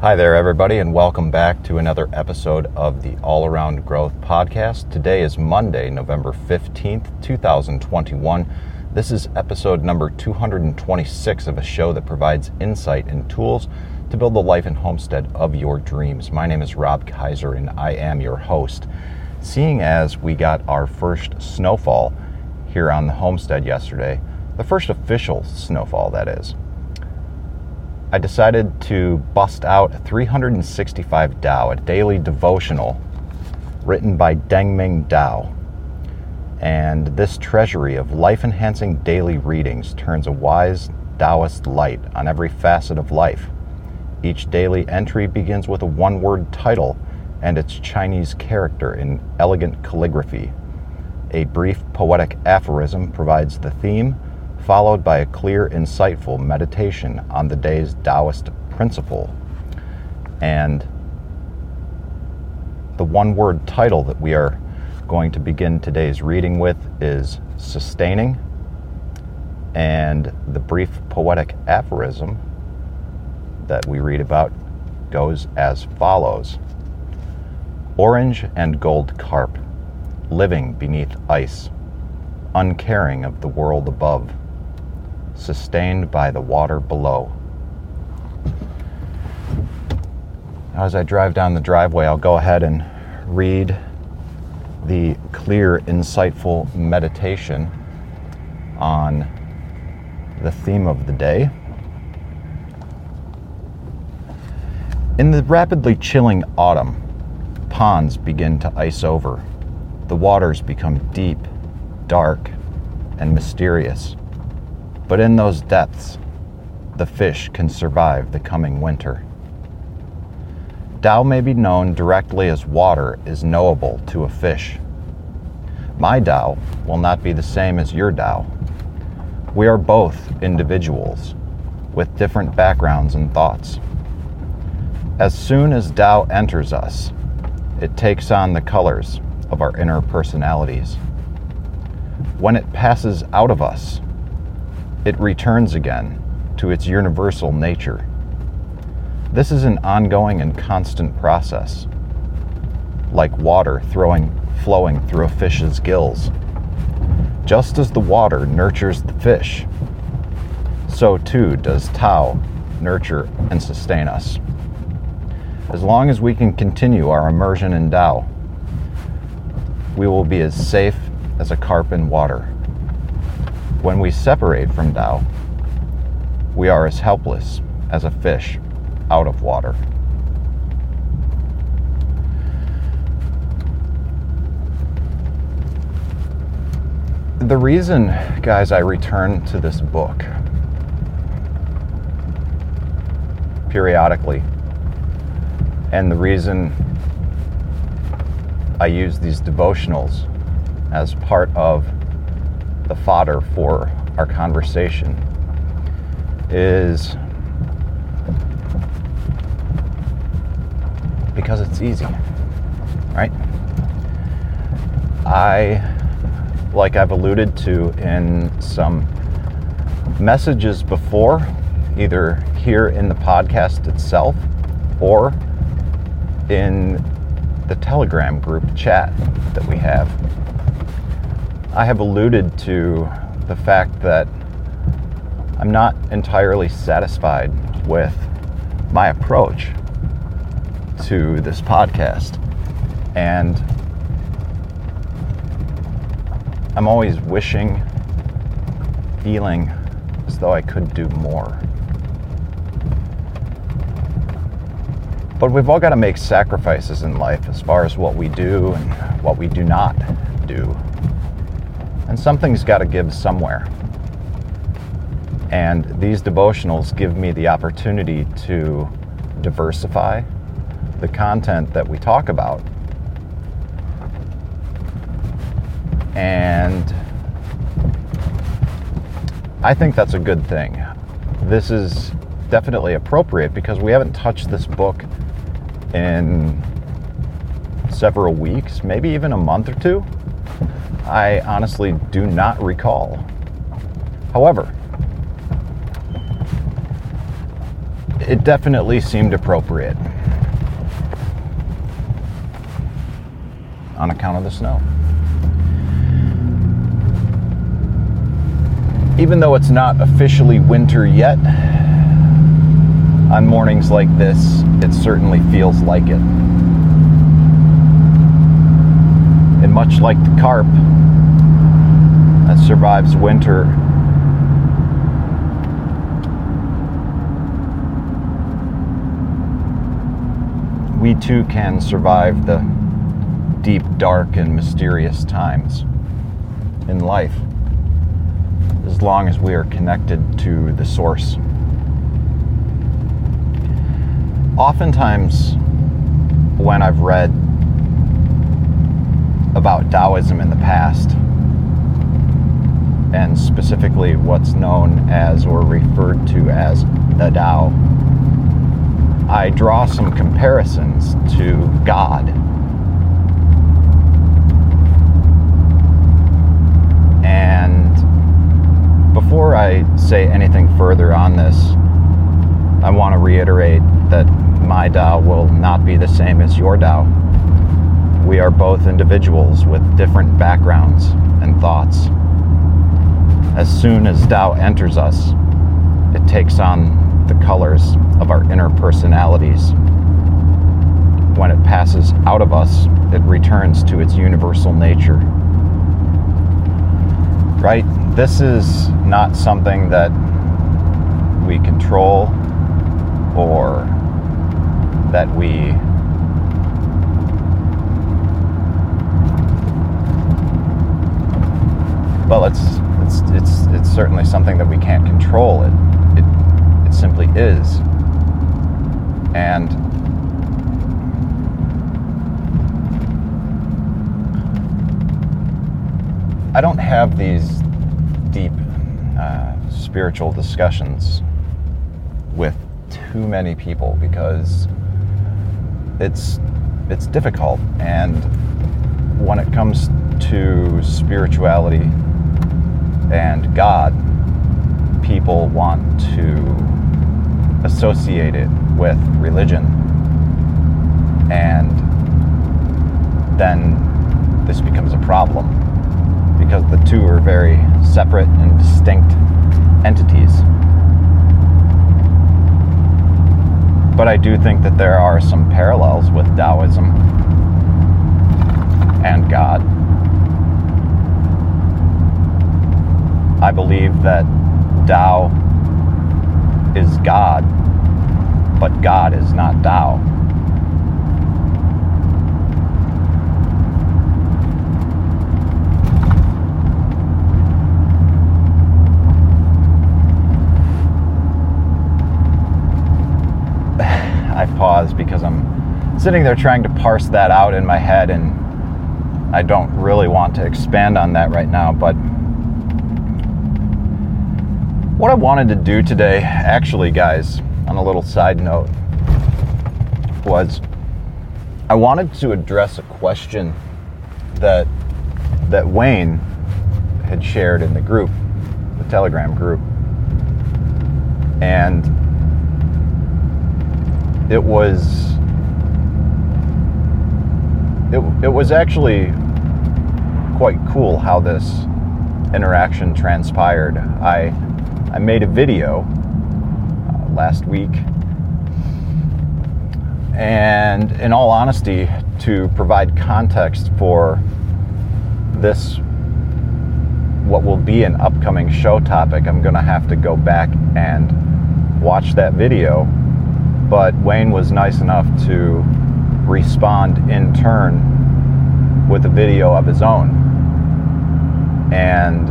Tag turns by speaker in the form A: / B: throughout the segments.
A: Hi there, everybody, and welcome back to another episode of the All Around Growth Podcast. Today is Monday, November 15th, 2021. This is episode number 226 of a show that provides insight and tools to build the life and homestead of your dreams. My name is Rob Kaiser, and I am your host. Seeing as we got our first snowfall here on the homestead yesterday, the first official snowfall, that is. I decided to bust out 365 Tao, a daily devotional written by Deng Ming-Dao. And this treasury of life enhancing daily readings turns a wise Taoist light on every facet of life. Each daily entry begins with a one word title and its Chinese character in elegant calligraphy. A brief poetic aphorism provides the theme followed by a clear, insightful meditation on the day's Taoist principle. And the one word title that we are going to begin today's reading with is Sustaining. And the brief poetic aphorism that we read about goes as follows Orange and gold carp, living beneath ice, uncaring of the world above sustained by the water below. Now, as I drive down the driveway, I'll go ahead and read the clear, insightful meditation on the theme of the day. In the rapidly chilling autumn, ponds begin to ice over. The waters become deep, dark, and mysterious. But in those depths, the fish can survive the coming winter. Tao may be known directly as water is knowable to a fish. My Tao will not be the same as your Tao. We are both individuals with different backgrounds and thoughts. As soon as Tao enters us, it takes on the colors of our inner personalities. When it passes out of us, it returns again to its universal nature. This is an ongoing and constant process, like water throwing, flowing through a fish's gills. Just as the water nurtures the fish, so too does Tao nurture and sustain us. As long as we can continue our immersion in Tao, we will be as safe as a carp in water. When we separate from Tao, we are as helpless as a fish out of water. The reason, guys, I return to this book periodically, and the reason I use these devotionals as part of the fodder for our conversation is because it's easy, right? I, like I've alluded to in some messages before, either here in the podcast itself or in the Telegram group chat that we have I have alluded to the fact that I'm not entirely satisfied with my approach to this podcast. And I'm always wishing, feeling as though I could do more. But we've all got to make sacrifices in life as far as what we do and what we do not do. And something's got to give somewhere. And these devotionals give me the opportunity to diversify the content that we talk about. And I think that's a good thing. This is definitely appropriate because we haven't touched this book in several weeks, maybe even a month or two. I honestly do not recall. However, it definitely seemed appropriate on account of the snow. Even though it's not officially winter yet, on mornings like this, it certainly feels like it. And much like the carp that survives winter, we too can survive the deep, dark, and mysterious times in life as long as we are connected to the source. Oftentimes, when I've read about Taoism in the past, and specifically what's known as or referred to as the Tao, I draw some comparisons to God. And before I say anything further on this, I want to reiterate that my Tao will not be the same as your Tao. We are both individuals with different backgrounds and thoughts. As soon as Tao enters us, it takes on the colors of our inner personalities. When it passes out of us, it returns to its universal nature. Right? This is not something that we control or that we well it's it's it's it's certainly something that we can't control. It it it simply is. And I don't have these deep uh, spiritual discussions with too many people because it's it's difficult. And when it comes to spirituality and God people want to associate it with religion and then this becomes a problem because the two are very separate and distinct entities but I do think that there are some parallels with Taoism and God. I believe that Tao is God, but God is not Tao. I've paused because I'm sitting there trying to parse that out in my head, and I don't really want to expand on that right now. But what I wanted to do today, actually, guys, on a little side note, was I wanted to address a question that that Wayne had shared in the group, the Telegram group, and it was it, it was actually quite cool how this interaction transpired. I I made a video uh, last week, and in all honesty, to provide context for this, what will be an upcoming show topic, I'm going to have to go back and watch that video but Wayne was nice enough to respond in turn with a video of his own. And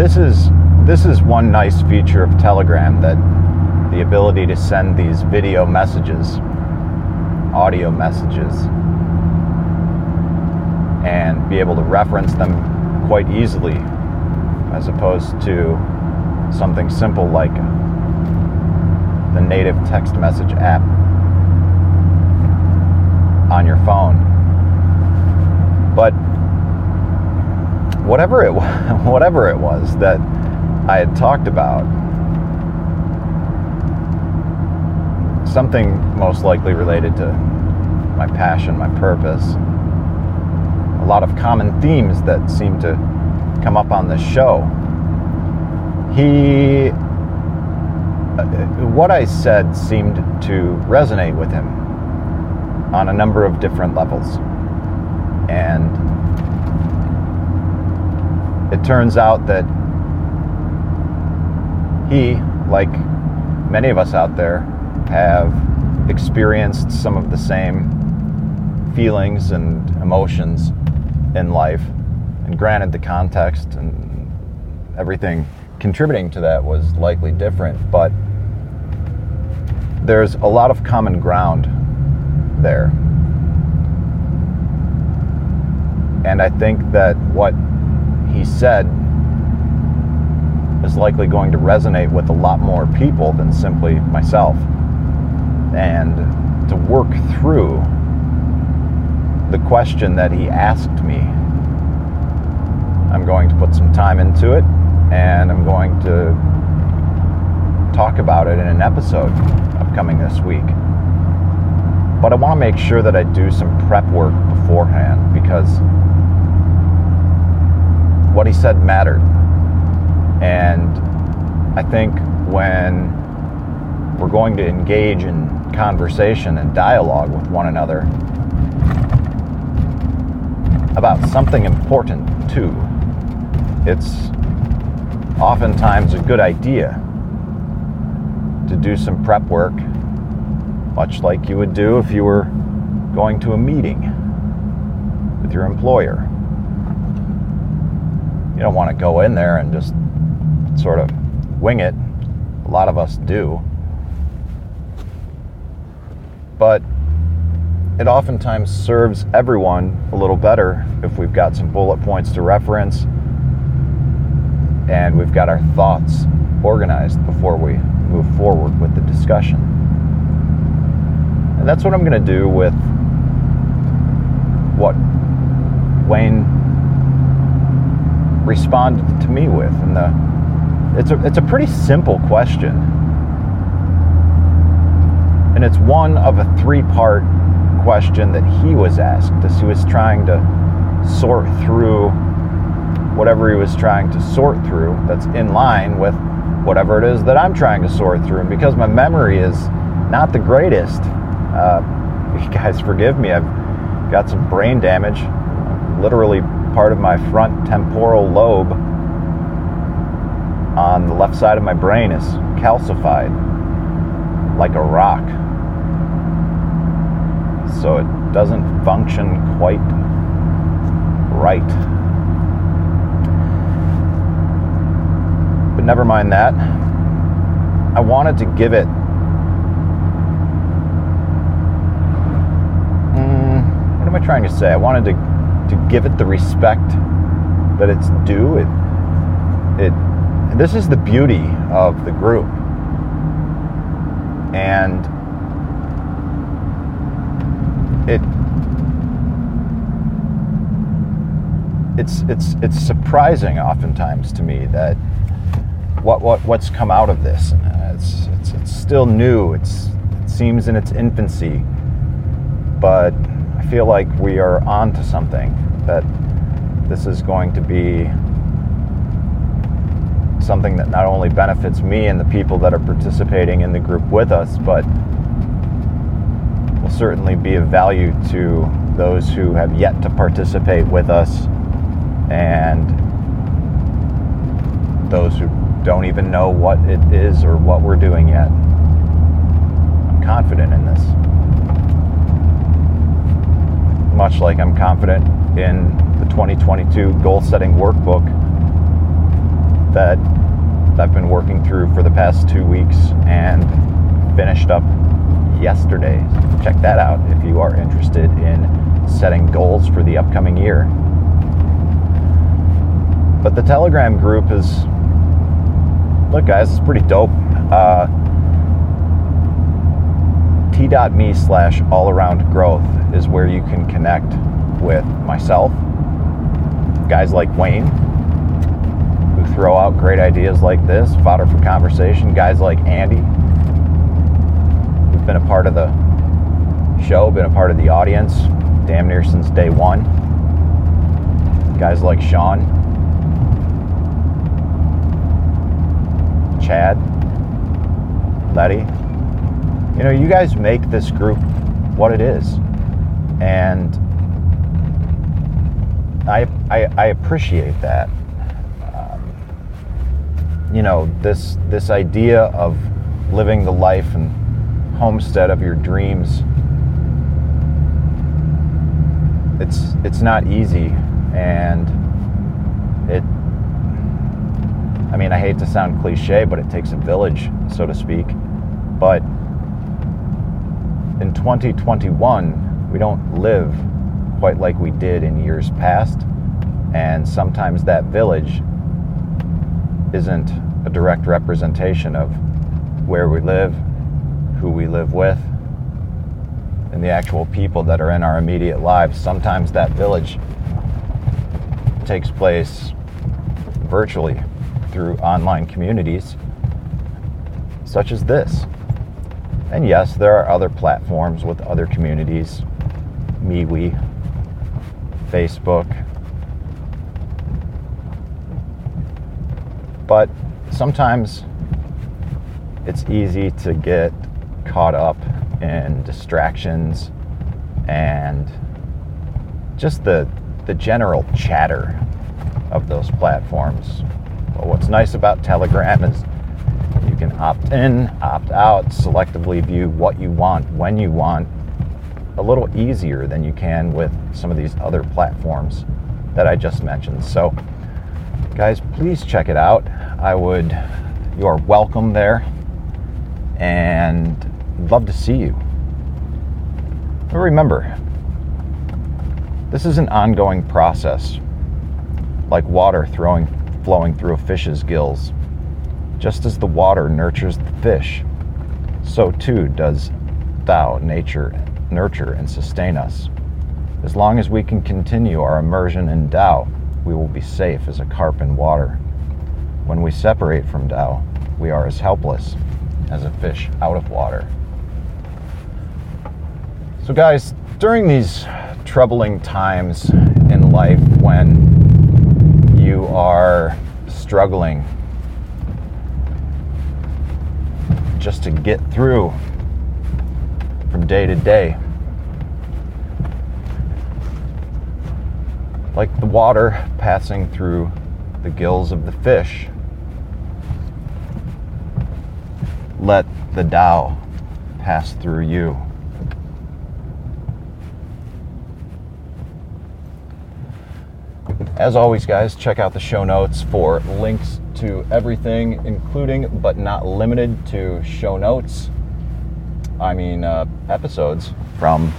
A: this is this is one nice feature of Telegram that the ability to send these video messages, audio messages, and be able to reference them quite easily as opposed to something simple like the native text message app on your phone. But whatever it whatever it was that I had talked about. Something most likely related to my passion, my purpose. A lot of common themes that seem to come up on this show. He uh, what I said seemed to resonate with him on a number of different levels. And it turns out that he, like many of us out there, have experienced some of the same feelings and emotions in life. And granted, the context and everything contributing to that was likely different, but there's a lot of common ground there. And I think that what he said is likely going to resonate with a lot more people than simply myself. And to work through the question that he asked me. I'm going to put some time into it and I'm going to talk about it in an episode upcoming this week. But I want to make sure that I do some prep work beforehand because what he said mattered. And I think when we're going to engage in conversation and dialogue with one another, about something important too. It's oftentimes a good idea to do some prep work, much like you would do if you were going to a meeting with your employer. You don't want to go in there and just sort of wing it. A lot of us do. But it oftentimes serves everyone a little better if we've got some bullet points to reference and we've got our thoughts organized before we move forward with the discussion. And that's what I'm going to do with what Wayne responded to me with. And the, it's, a, it's a pretty simple question. And it's one of a three part question that he was asked as he was trying to sort through whatever he was trying to sort through that's in line with whatever it is that I'm trying to sort through. And because my memory is not the greatest, uh, you guys forgive me, I've got some brain damage. Literally, part of my front temporal lobe on the left side of my brain is calcified like a rock so it doesn't function quite right. But never mind that. I wanted to give it mm, what am I trying to say? I wanted to to give it the respect that it's due. It it this is the beauty of the group. And it it's it's it's surprising oftentimes to me that what what what's come out of this. It's it's, it's still new. It's it seems in its infancy, but feel like we are on to something. That this is going to be something that not only benefits me and the people that are participating in the group with us, but will certainly be of value to those who have yet to participate with us and those who don't even know what it is or what we're doing yet. I'm confident in this. Much like I'm confident in the 2022 goal setting workbook that I've been working through for the past two weeks and finished up yesterday. Check that out if you are interested in setting goals for the upcoming year. But the Telegram group is, look, guys, it's pretty dope. Uh, t.me slash all around growth is where you can connect with myself, guys like Wayne, who throw out great ideas like this, fodder for conversation, guys like Andy, who've been a part of the show, been a part of the audience damn near since day one. Guys like Sean, Chad, Letty. You know, you guys make this group what it is. And I, I, I appreciate that. Um, you know, this, this idea of living the life and homestead of your dreams it's it's not easy and it I mean I hate to sound cliche but it takes a village so to speak but in 2021 we don't live quite like we did in years past and sometimes that village isn't a direct representation of where we live who we live with and the actual people that are in our immediate lives. Sometimes that village takes place virtually through online communities such as this. And yes, there are other platforms with other communities, MeWe, Facebook. But sometimes it's easy to get caught up in distractions and just the the general chatter of those platforms. Well, what's nice about Telegram is can opt in, opt out, selectively view what you want when you want a little easier than you can with some of these other platforms that I just mentioned. So, guys, please check it out. I would, you are welcome there. And love to see you. But remember, this is an ongoing process, like water throwing, flowing through a fish's gills. Just as the water nurtures the fish, so too does Tao, nature, nurture and sustain us. As long as we can continue our immersion in Tao, we will be safe as a carp in water. When we separate from Tao, we are as helpless as a fish out of water. So, guys, during these troubling times in life when you are struggling just to get through from day to day, like the water passing through the gills of the fish, let the Tao pass through you. As always, guys, check out the show notes for links to everything, including but not limited to show notes. I mean, uh, episodes from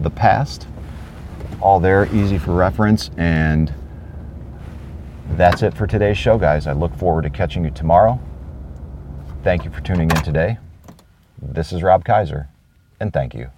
A: the past. All there, easy for reference. And that's it for today's show, guys. I look forward to catching you tomorrow. Thank you for tuning in today. This is Rob Kaiser, and thank you.